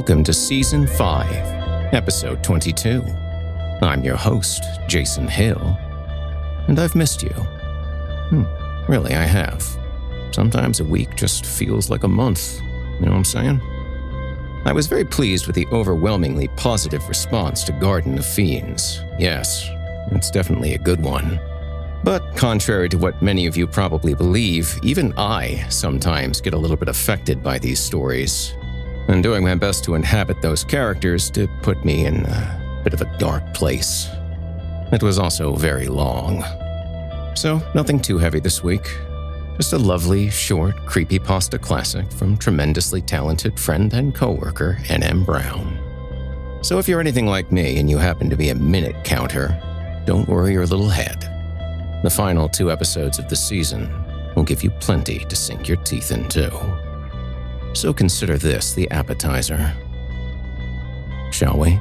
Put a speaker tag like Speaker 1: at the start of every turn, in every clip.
Speaker 1: Welcome to Season 5, Episode 22. I'm your host, Jason Hill, and I've missed you. Hmm, really, I have. Sometimes a week just feels like a month. You know what I'm saying? I was very pleased with the overwhelmingly positive response to Garden of Fiends. Yes, it's definitely a good one. But contrary to what many of you probably believe, even I sometimes get a little bit affected by these stories. And doing my best to inhabit those characters to put me in a bit of a dark place. It was also very long. So, nothing too heavy this week. Just a lovely, short, creepypasta classic from tremendously talented friend and coworker N.M. Brown. So if you're anything like me and you happen to be a minute counter, don't worry your little head. The final two episodes of the season will give you plenty to sink your teeth into. So consider this the appetizer. Shall we?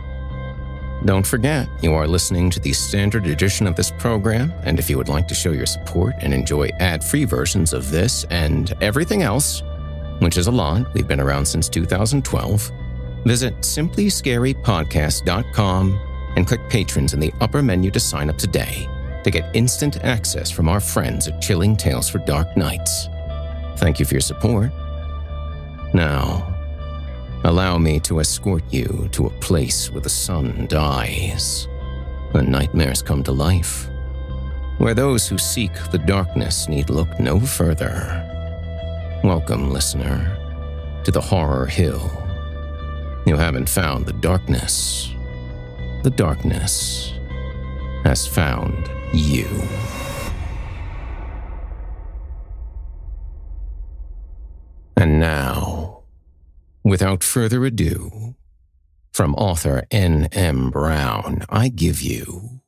Speaker 1: Don't forget, you are listening to the standard edition of this program, and if you would like to show your support and enjoy ad free versions of this and everything else, which is a lot, we've been around since 2012, visit simplyscarypodcast.com and click Patrons in the upper menu to sign up today to get instant access from our friends at Chilling Tales for Dark Nights. Thank you for your support. Now, Allow me to escort you to a place where the sun dies, where nightmares come to life, where those who seek the darkness need look no further. Welcome, listener, to the Horror Hill. You haven't found the darkness. The darkness has found you. And now, Without further ado, from author N. M. Brown, I give you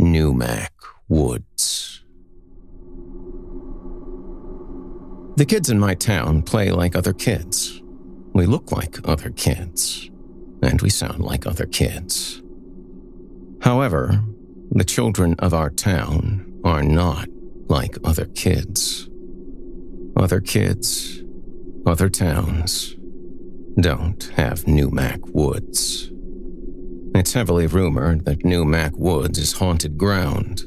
Speaker 1: Neumack Woods. The kids in my town play like other kids. We look like other kids. And we sound like other kids. However, the children of our town are not like other kids. Other kids, other towns don't have Neumack Woods. It's heavily rumored that Neumack Woods is haunted ground.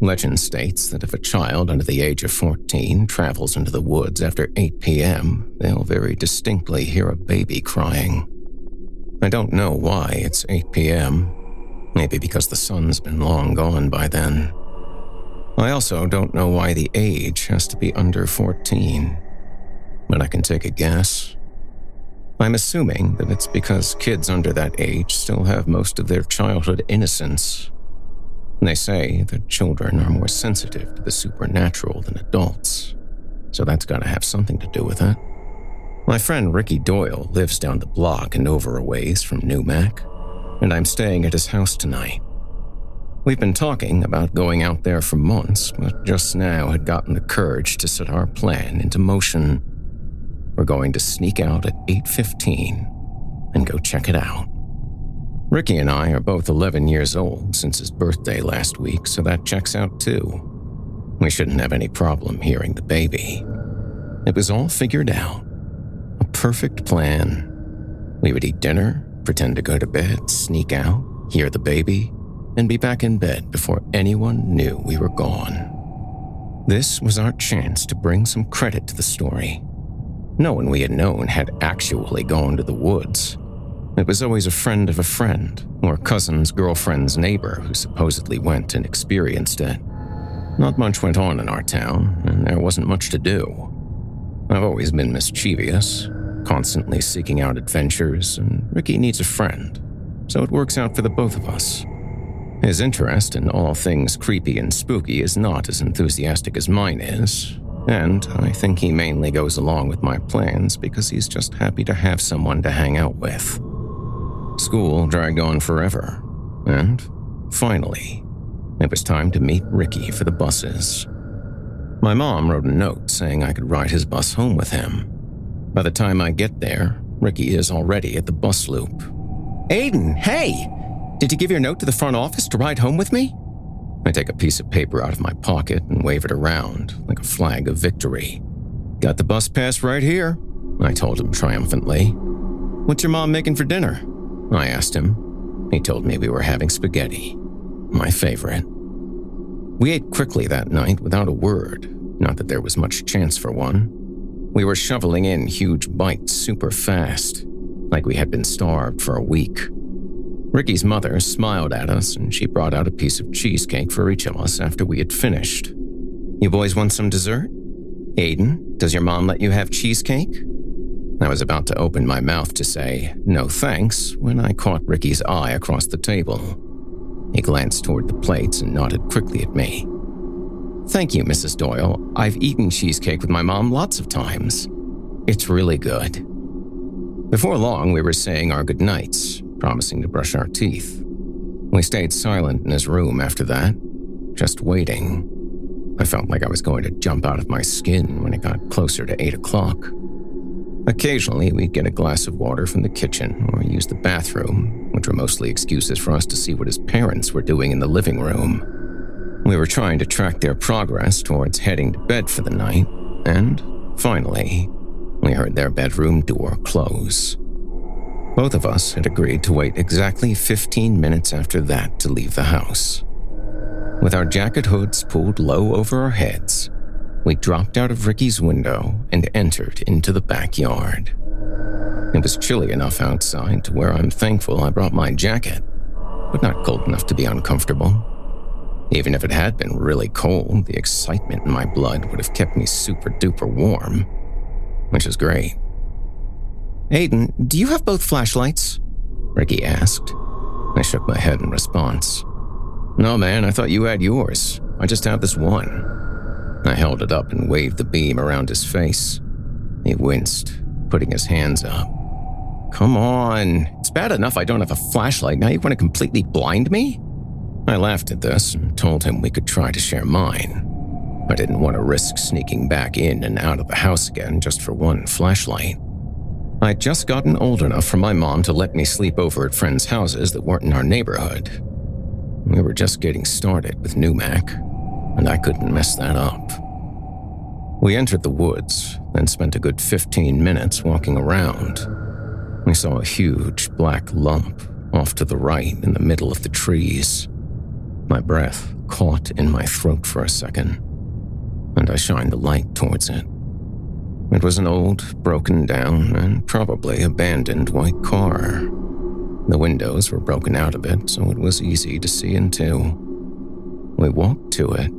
Speaker 1: Legend states that if a child under the age of 14 travels into the woods after 8 p.m., they'll very distinctly hear a baby crying. I don't know why it's 8 p.m. Maybe because the sun's been long gone by then. I also don't know why the age has to be under 14. But I can take a guess. I'm assuming that it's because kids under that age still have most of their childhood innocence. They say that children are more sensitive to the supernatural than adults, so that's gotta have something to do with it. My friend Ricky Doyle lives down the block and over a ways from Neumack, and I'm staying at his house tonight. We've been talking about going out there for months, but just now had gotten the courage to set our plan into motion. We're going to sneak out at 8:15 and go check it out. Ricky and I are both 11 years old since his birthday last week, so that checks out too. We shouldn't have any problem hearing the baby. It was all figured out. A perfect plan. We would eat dinner, pretend to go to bed, sneak out, hear the baby, and be back in bed before anyone knew we were gone. This was our chance to bring some credit to the story. No one we had known had actually gone to the woods. It was always a friend of a friend, or cousin's girlfriend's neighbor who supposedly went and experienced it. Not much went on in our town, and there wasn't much to do. I've always been mischievous, constantly seeking out adventures, and Ricky needs a friend, so it works out for the both of us. His interest in all things creepy and spooky is not as enthusiastic as mine is, and I think he mainly goes along with my plans because he's just happy to have someone to hang out with. School dragged on forever, and finally, it was time to meet Ricky for the buses. My mom wrote a note saying I could ride his bus home with him. By the time I get there, Ricky is already at the bus loop. Aiden, hey! Did you give your note to the front office to ride home with me? I take a piece of paper out of my pocket and wave it around like a flag of victory. Got the bus pass right here, I told him triumphantly. What's your mom making for dinner? I asked him. He told me we were having spaghetti, my favorite. We ate quickly that night without a word, not that there was much chance for one. We were shoveling in huge bites super fast, like we had been starved for a week. Ricky's mother smiled at us and she brought out a piece of cheesecake for each of us after we had finished. You boys want some dessert? Aiden, does your mom let you have cheesecake? I was about to open my mouth to say, no thanks, when I caught Ricky's eye across the table. He glanced toward the plates and nodded quickly at me. Thank you, Mrs. Doyle. I've eaten cheesecake with my mom lots of times. It's really good. Before long, we were saying our goodnights, promising to brush our teeth. We stayed silent in his room after that, just waiting. I felt like I was going to jump out of my skin when it got closer to 8 o'clock. Occasionally, we'd get a glass of water from the kitchen or use the bathroom, which were mostly excuses for us to see what his parents were doing in the living room. We were trying to track their progress towards heading to bed for the night, and finally, we heard their bedroom door close. Both of us had agreed to wait exactly 15 minutes after that to leave the house. With our jacket hoods pulled low over our heads, we dropped out of Ricky's window and entered into the backyard. It was chilly enough outside to where I'm thankful I brought my jacket, but not cold enough to be uncomfortable. Even if it had been really cold, the excitement in my blood would have kept me super duper warm, which is great. Aiden, do you have both flashlights? Ricky asked. I shook my head in response. No, man, I thought you had yours. I just have this one. I held it up and waved the beam around his face. He winced, putting his hands up. Come on. It's bad enough I don't have a flashlight. Now you want to completely blind me? I laughed at this and told him we could try to share mine. I didn't want to risk sneaking back in and out of the house again just for one flashlight. I'd just gotten old enough for my mom to let me sleep over at friends' houses that weren't in our neighborhood. We were just getting started with Neumack, and I couldn't mess that up. We entered the woods, then spent a good 15 minutes walking around. We saw a huge black lump off to the right in the middle of the trees. My breath caught in my throat for a second, and I shined the light towards it. It was an old, broken down, and probably abandoned white car. The windows were broken out of it, so it was easy to see into. We walked to it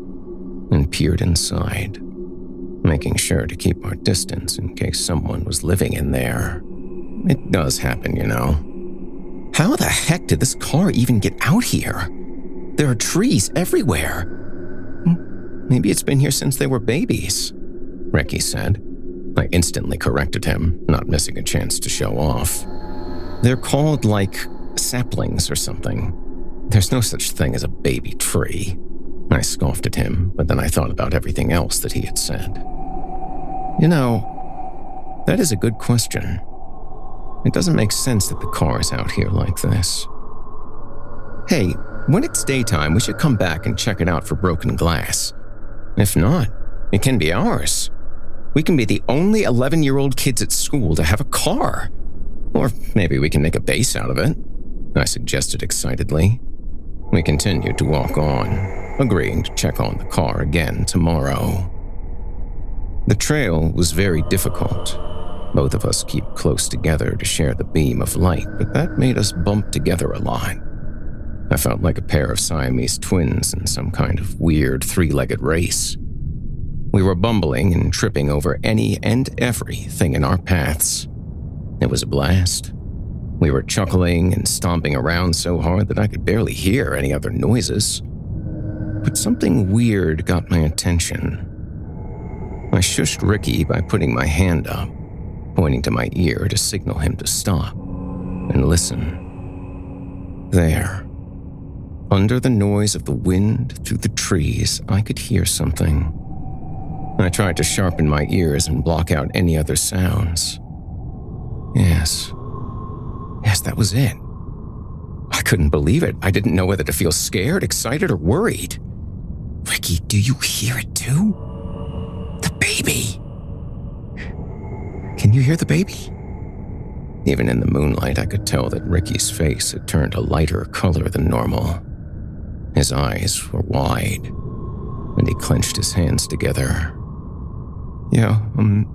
Speaker 1: and peered inside, making sure to keep our distance in case someone was living in there. It does happen, you know. How the heck did this car even get out here? There are trees everywhere. Hmm, Maybe it's been here since they were babies, Ricky said. I instantly corrected him, not missing a chance to show off. They're called, like, saplings or something. There's no such thing as a baby tree. I scoffed at him, but then I thought about everything else that he had said. You know, that is a good question. It doesn't make sense that the car is out here like this. Hey, when it's daytime, we should come back and check it out for broken glass. If not, it can be ours. We can be the only 11 year old kids at school to have a car. Or maybe we can make a base out of it, I suggested excitedly. We continued to walk on, agreeing to check on the car again tomorrow. The trail was very difficult. Both of us keep close together to share the beam of light, but that made us bump together a lot. I felt like a pair of Siamese twins in some kind of weird three legged race. We were bumbling and tripping over any and everything in our paths. It was a blast. We were chuckling and stomping around so hard that I could barely hear any other noises. But something weird got my attention. I shushed Ricky by putting my hand up, pointing to my ear to signal him to stop and listen. There, under the noise of the wind through the trees, I could hear something. I tried to sharpen my ears and block out any other sounds. Yes. Yes, that was it. I couldn't believe it. I didn't know whether to feel scared, excited, or worried. Ricky, do you hear it too? The baby. Can you hear the baby? Even in the moonlight, I could tell that Ricky's face had turned a lighter color than normal. His eyes were wide, and he clenched his hands together. Yeah, um,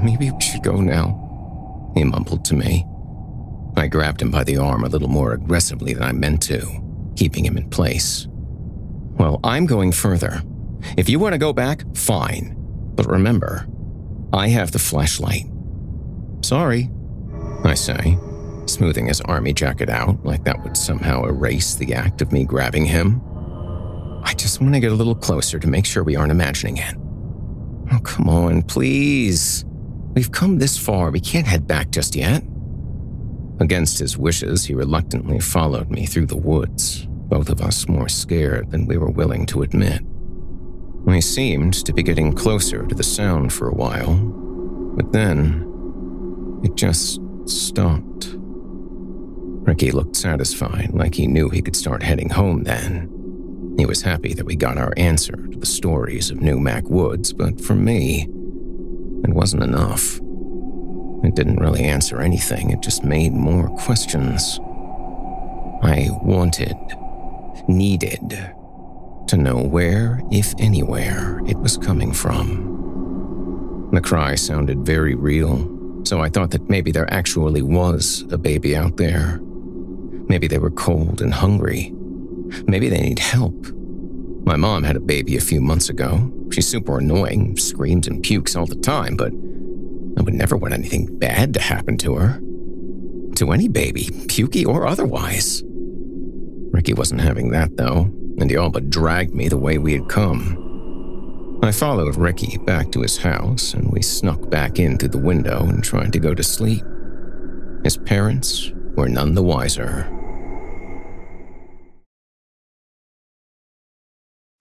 Speaker 1: maybe we should go now, he mumbled to me. I grabbed him by the arm a little more aggressively than I meant to, keeping him in place. Well, I'm going further. If you want to go back, fine. But remember, I have the flashlight. Sorry, I say, smoothing his army jacket out like that would somehow erase the act of me grabbing him. I just want to get a little closer to make sure we aren't imagining it. Oh, come on, please. We've come this far, we can't head back just yet. Against his wishes, he reluctantly followed me through the woods, both of us more scared than we were willing to admit. We seemed to be getting closer to the sound for a while, but then it just stopped. Ricky looked satisfied, like he knew he could start heading home then. He was happy that we got our answer to the stories of Neumack Woods, but for me, it wasn't enough. It didn't really answer anything, it just made more questions. I wanted, needed, to know where, if anywhere, it was coming from. The cry sounded very real, so I thought that maybe there actually was a baby out there. Maybe they were cold and hungry. Maybe they need help. My mom had a baby a few months ago. She's super annoying, screams and pukes all the time, but I would never want anything bad to happen to her. To any baby, pukey or otherwise. Ricky wasn't having that, though, and he all but dragged me the way we had come. I followed Ricky back to his house, and we snuck back in through the window and tried to go to sleep. His parents were none the wiser.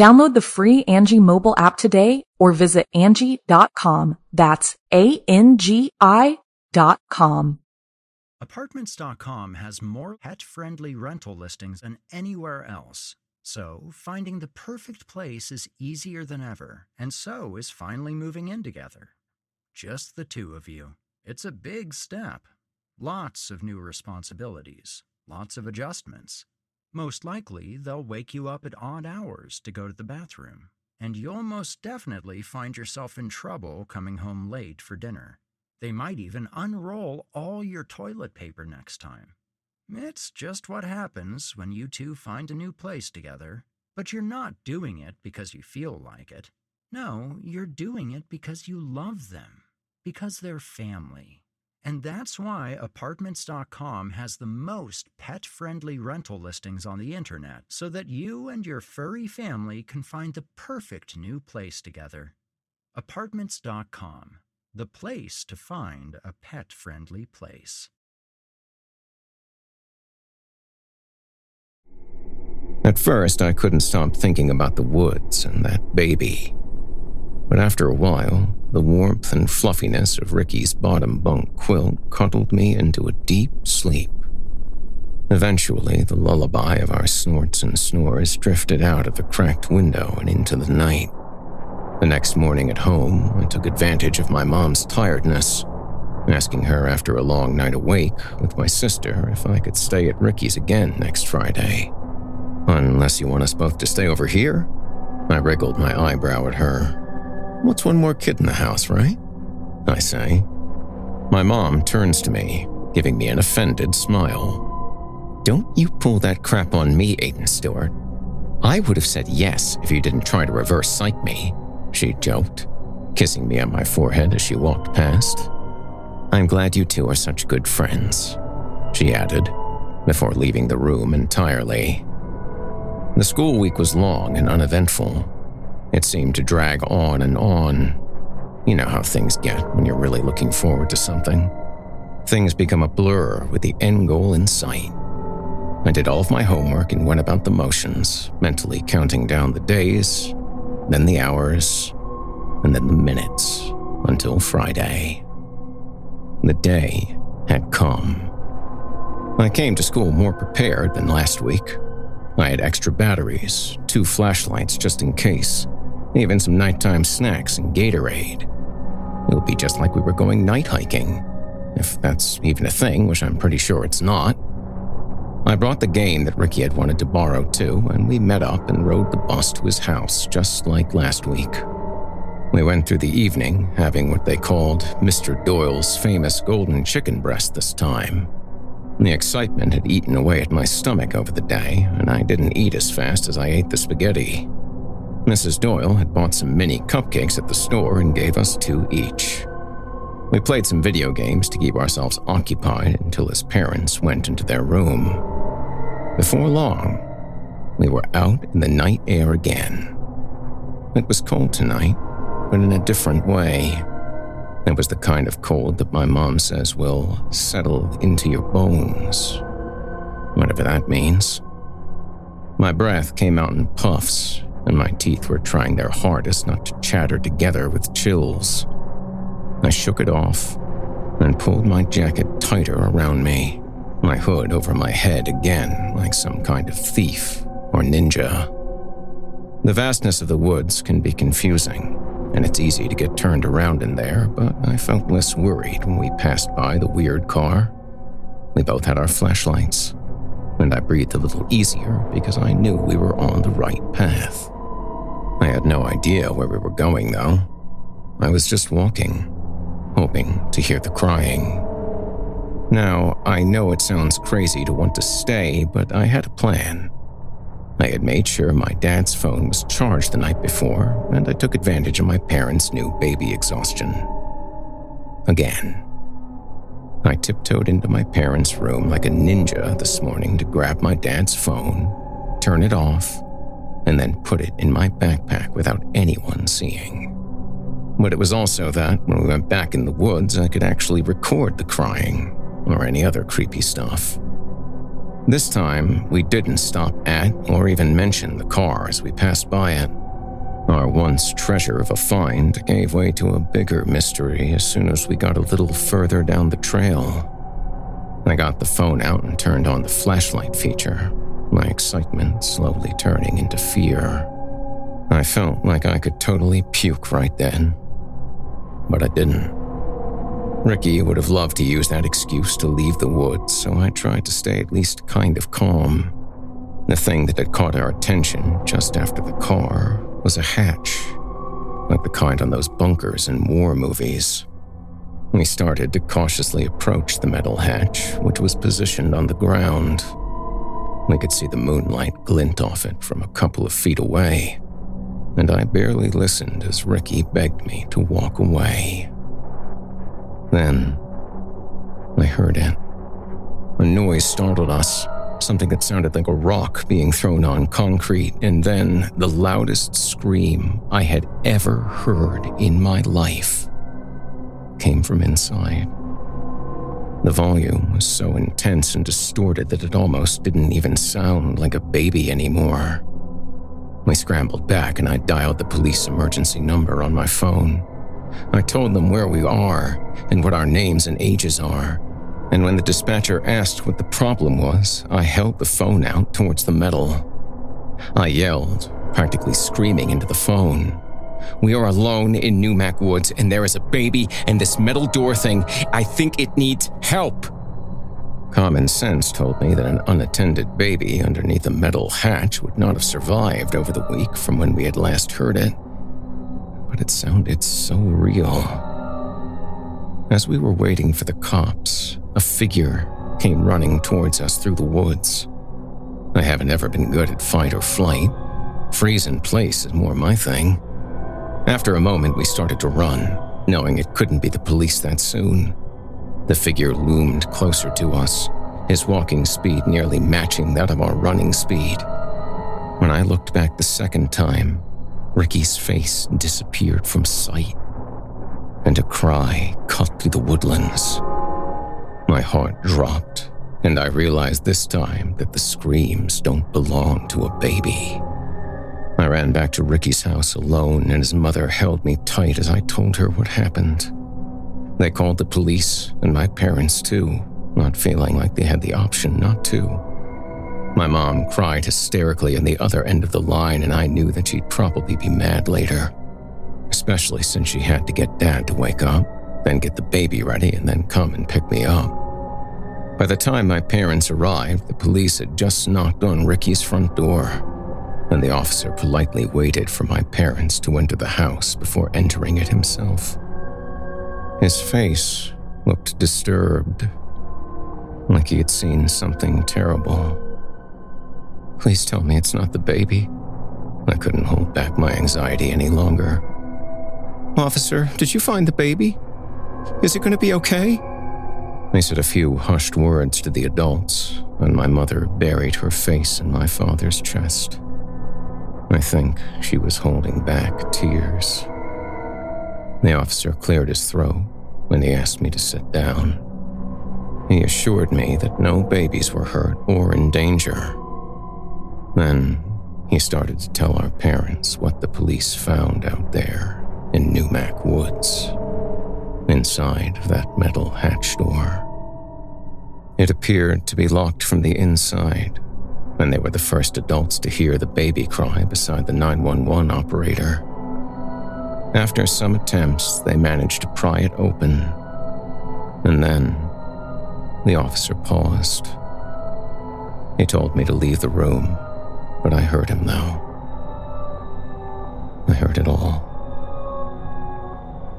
Speaker 2: Download the free Angi mobile app today or visit Angi.com. That's A-N-G-I dot com.
Speaker 3: Apartments.com has more pet friendly rental listings than anywhere else. So, finding the perfect place is easier than ever, and so is finally moving in together. Just the two of you. It's a big step. Lots of new responsibilities, lots of adjustments. Most likely, they'll wake you up at odd hours to go to the bathroom, and you'll most definitely find yourself in trouble coming home late for dinner. They might even unroll all your toilet paper next time. It's just what happens when you two find a new place together. But you're not doing it because you feel like it. No, you're doing it because you love them, because they're family. And that's why Apartments.com has the most pet friendly rental listings on the internet so that you and your furry family can find the perfect new place together. Apartments.com, the place to find a pet friendly place.
Speaker 1: At first, I couldn't stop thinking about the woods and that baby. But after a while, the warmth and fluffiness of Ricky's bottom bunk quilt cuddled me into a deep sleep. Eventually, the lullaby of our snorts and snores drifted out of the cracked window and into the night. The next morning at home, I took advantage of my mom's tiredness, asking her after a long night awake with my sister if I could stay at Ricky's again next Friday. Unless you want us both to stay over here? I wriggled my eyebrow at her. What's one more kid in the house, right? I say. My mom turns to me, giving me an offended smile. Don't you pull that crap on me, Aiden Stewart. I would have said yes if you didn't try to reverse psych me, she joked, kissing me on my forehead as she walked past. I'm glad you two are such good friends, she added, before leaving the room entirely. The school week was long and uneventful, it seemed to drag on and on. You know how things get when you're really looking forward to something. Things become a blur with the end goal in sight. I did all of my homework and went about the motions, mentally counting down the days, then the hours, and then the minutes until Friday. The day had come. I came to school more prepared than last week. I had extra batteries, two flashlights just in case, even some nighttime snacks and Gatorade. It would be just like we were going night hiking, if that's even a thing, which I'm pretty sure it's not. I brought the game that Ricky had wanted to borrow too, and we met up and rode the bus to his house just like last week. We went through the evening, having what they called Mr. Doyle's famous golden chicken breast this time. The excitement had eaten away at my stomach over the day, and I didn't eat as fast as I ate the spaghetti. Mrs. Doyle had bought some mini cupcakes at the store and gave us two each. We played some video games to keep ourselves occupied until his parents went into their room. Before long, we were out in the night air again. It was cold tonight, but in a different way. It was the kind of cold that my mom says will settle into your bones, whatever that means. My breath came out in puffs and my teeth were trying their hardest not to chatter together with chills. I shook it off and pulled my jacket tighter around me, my hood over my head again like some kind of thief or ninja. The vastness of the woods can be confusing, and it's easy to get turned around in there, but I felt less worried when we passed by the weird car. We both had our flashlights, and I breathed a little easier because I knew we were on the right path. I had no idea where we were going, though. I was just walking, hoping to hear the crying. Now, I know it sounds crazy to want to stay, but I had a plan. I had made sure my dad's phone was charged the night before, and I took advantage of my parents' new baby exhaustion. Again. I tiptoed into my parents' room like a ninja this morning to grab my dad's phone, turn it off, and then put it in my backpack without anyone seeing. But it was also that when we went back in the woods, I could actually record the crying or any other creepy stuff. This time, we didn't stop at or even mention the car as we passed by it. Our once treasure of a find gave way to a bigger mystery as soon as we got a little further down the trail. I got the phone out and turned on the flashlight feature, my excitement slowly turning into fear. I felt like I could totally puke right then, but I didn't. Ricky would have loved to use that excuse to leave the woods, so I tried to stay at least kind of calm. The thing that had caught our attention just after the car was a hatch, like the kind on those bunkers in war movies. We started to cautiously approach the metal hatch, which was positioned on the ground. We could see the moonlight glint off it from a couple of feet away, and I barely listened as Ricky begged me to walk away. Then, I heard it. A noise startled us, something that sounded like a rock being thrown on concrete, and then the loudest scream I had ever heard in my life came from inside. The volume was so intense and distorted that it almost didn't even sound like a baby anymore. We scrambled back and I dialed the police emergency number on my phone. I told them where we are and what our names and ages are. And when the dispatcher asked what the problem was, I held the phone out towards the metal. I yelled, practically screaming into the phone. We are alone in Neumack Woods, and there is a baby and this metal door thing. I think it needs help. Common sense told me that an unattended baby underneath a metal hatch would not have survived over the week from when we had last heard it but it sounded so real. As we were waiting for the cops, a figure came running towards us through the woods. I haven't ever been good at fight or flight. Freeze in place is more my thing. After a moment, we started to run, knowing it couldn't be the police that soon. The figure loomed closer to us, his walking speed nearly matching that of our running speed. When I looked back the second time, Ricky's face disappeared from sight, and a cry cut through the woodlands. My heart dropped, and I realized this time that the screams don't belong to a baby. I ran back to Ricky's house alone, and his mother held me tight as I told her what happened. They called the police, and my parents too, not feeling like they had the option not to. My mom cried hysterically on the other end of the line, and I knew that she'd probably be mad later, especially since she had to get dad to wake up, then get the baby ready, and then come and pick me up. By the time my parents arrived, the police had just knocked on Ricky's front door, and the officer politely waited for my parents to enter the house before entering it himself. His face looked disturbed, like he had seen something terrible. Please tell me it's not the baby. I couldn't hold back my anxiety any longer. Officer, did you find the baby? Is it going to be okay? I said a few hushed words to the adults, and my mother buried her face in my father's chest. I think she was holding back tears. The officer cleared his throat when he asked me to sit down. He assured me that no babies were hurt or in danger, then he started to tell our parents what the police found out there in Neumack Woods, inside of that metal hatch door. It appeared to be locked from the inside, and they were the first adults to hear the baby cry beside the 911 operator. After some attempts, they managed to pry it open. And then the officer paused. He told me to leave the room, but I heard him though. I heard it all.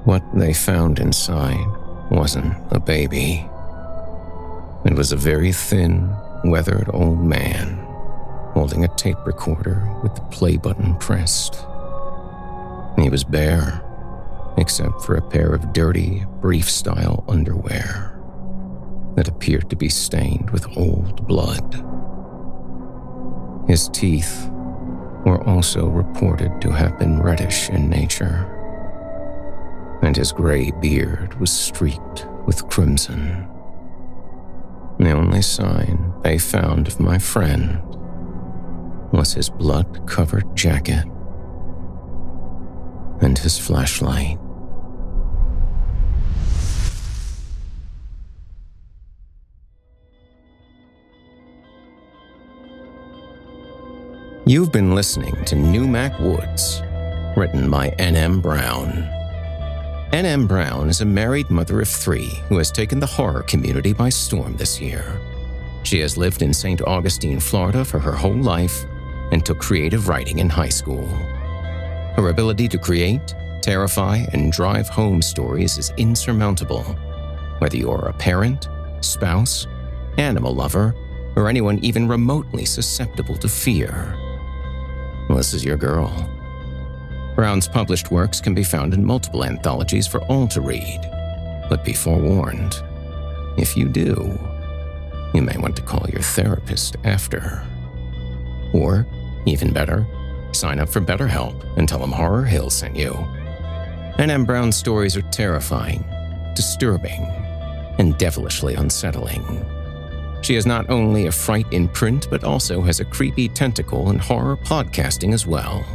Speaker 1: What they found inside wasn't a baby. It was a very thin, weathered old man holding a tape recorder with the play button pressed. He was bare, except for a pair of dirty, brief style underwear that appeared to be stained with old blood. His teeth were also reported to have been reddish in nature, and his gray beard was streaked with crimson. The only sign they found of my friend was his blood covered jacket and his flashlight. You've been listening to Neumack Woods, written by N.M. Brown. N.M. Brown is a married mother of three who has taken the horror community by storm this year. She has lived in St. Augustine, Florida for her whole life and took creative writing in high school. Her ability to create, terrify, and drive home stories is insurmountable. Whether you're a parent, spouse, animal lover, or anyone even remotely susceptible to fear, this is your girl. Brown's published works can be found in multiple anthologies for all to read. But be forewarned if you do, you may want to call your therapist after. Or, even better, sign up for BetterHelp and tell them Horror Hill sent you. N.M. Brown's stories are terrifying, disturbing, and devilishly unsettling. She is not only a fright in print, but also has a creepy tentacle in horror podcasting as well.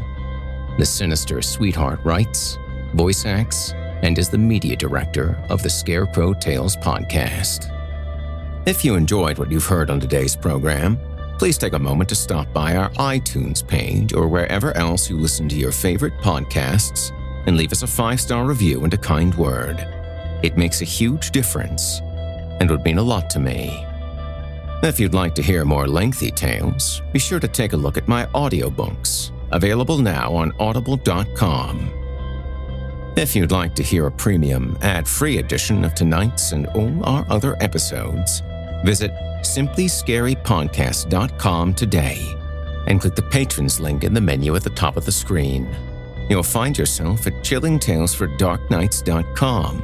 Speaker 1: The sinister sweetheart writes, voice acts, and is the media director of the Scarecrow Tales podcast. If you enjoyed what you've heard on today's program, please take a moment to stop by our iTunes page or wherever else you listen to your favorite podcasts and leave us a five star review and a kind word. It makes a huge difference and would mean a lot to me. If you'd like to hear more lengthy tales, be sure to take a look at my audiobooks, available now on audible.com. If you'd like to hear a premium, ad free edition of tonight's and all our other episodes, visit simplyscarypodcast.com today and click the patrons link in the menu at the top of the screen. You'll find yourself at chillingtalesfordarknights.com,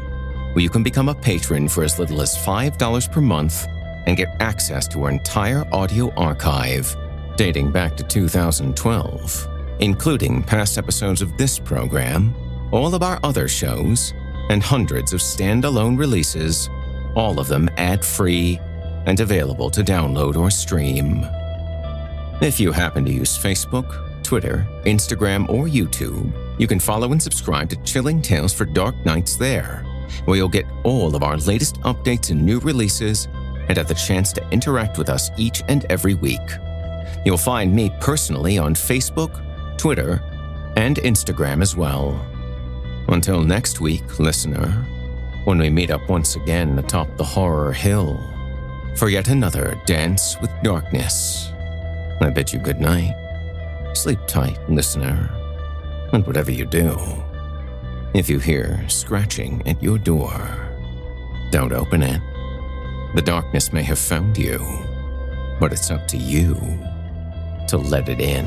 Speaker 1: where you can become a patron for as little as $5 per month and get access to our entire audio archive dating back to 2012, including past episodes of this program, all of our other shows, and hundreds of standalone releases, all of them ad free and available to download or stream. If you happen to use Facebook, Twitter, Instagram, or YouTube, you can follow and subscribe to Chilling Tales for Dark Nights there, where you'll get all of our latest updates and new releases and have the chance to interact with us each and every week. You'll find me personally on Facebook, Twitter, and Instagram as well. Until next week, listener, when we meet up once again atop the horror hill for yet another dance with darkness, I bid you good night. Sleep tight, listener, and whatever you do, if you hear scratching at your door, don't open it. The darkness may have found you, but it's up to you to let it in.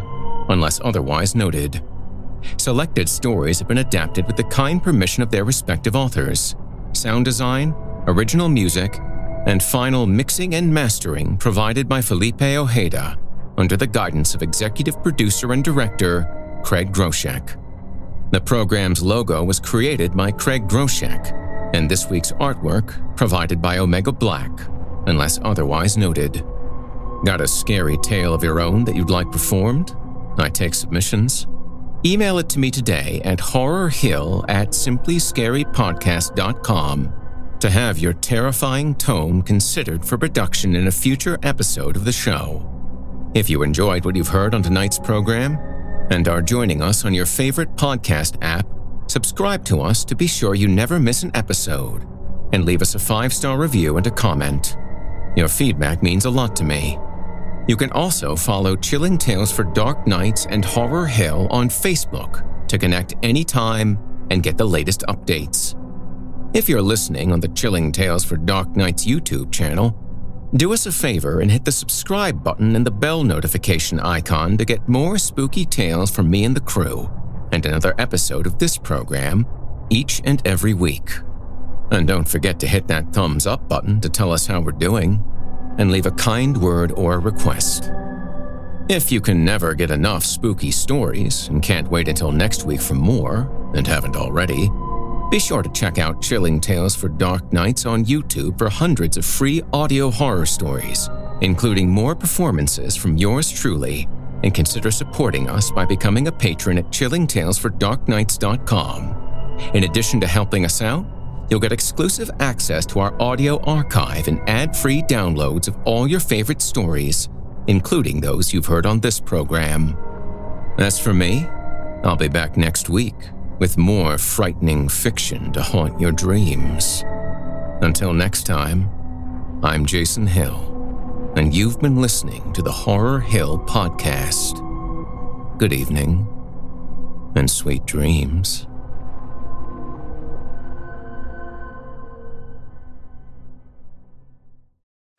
Speaker 1: unless otherwise noted. Selected stories have been adapted with the kind permission of their respective authors. Sound design, original music, and final mixing and mastering provided by Felipe Ojeda under the guidance of executive producer and director Craig Groshek. The program's logo was created by Craig Groshek, and this week's artwork provided by Omega Black, unless otherwise noted. Got a scary tale of your own that you'd like performed? I take submissions. Email it to me today at horrorhill at simplyscarypodcast.com to have your terrifying tome considered for production in a future episode of the show. If you enjoyed what you've heard on tonight's program and are joining us on your favorite podcast app, subscribe to us to be sure you never miss an episode and leave us a five star review and a comment. Your feedback means a lot to me. You can also follow Chilling Tales for Dark Nights and Horror Hill on Facebook to connect anytime and get the latest updates. If you're listening on the Chilling Tales for Dark Nights YouTube channel, do us a favor and hit the subscribe button and the bell notification icon to get more spooky tales from me and the crew, and another episode of this program each and every week. And don't forget to hit that thumbs up button to tell us how we're doing, and leave a kind word or request. If you can never get enough spooky stories and can't wait until next week for more, and haven't already, be sure to check out Chilling Tales for Dark Nights on YouTube for hundreds of free audio horror stories, including more performances from yours truly. And consider supporting us by becoming a patron at chillingtalesfordarknights.com. In addition to helping us out, you'll get exclusive access to our audio archive and ad free downloads of all your favorite stories, including those you've heard on this program. As for me, I'll be back next week with more frightening fiction to haunt your dreams. Until next time, I'm Jason Hill, and you've been listening to the Horror Hill Podcast. Good evening, and sweet dreams.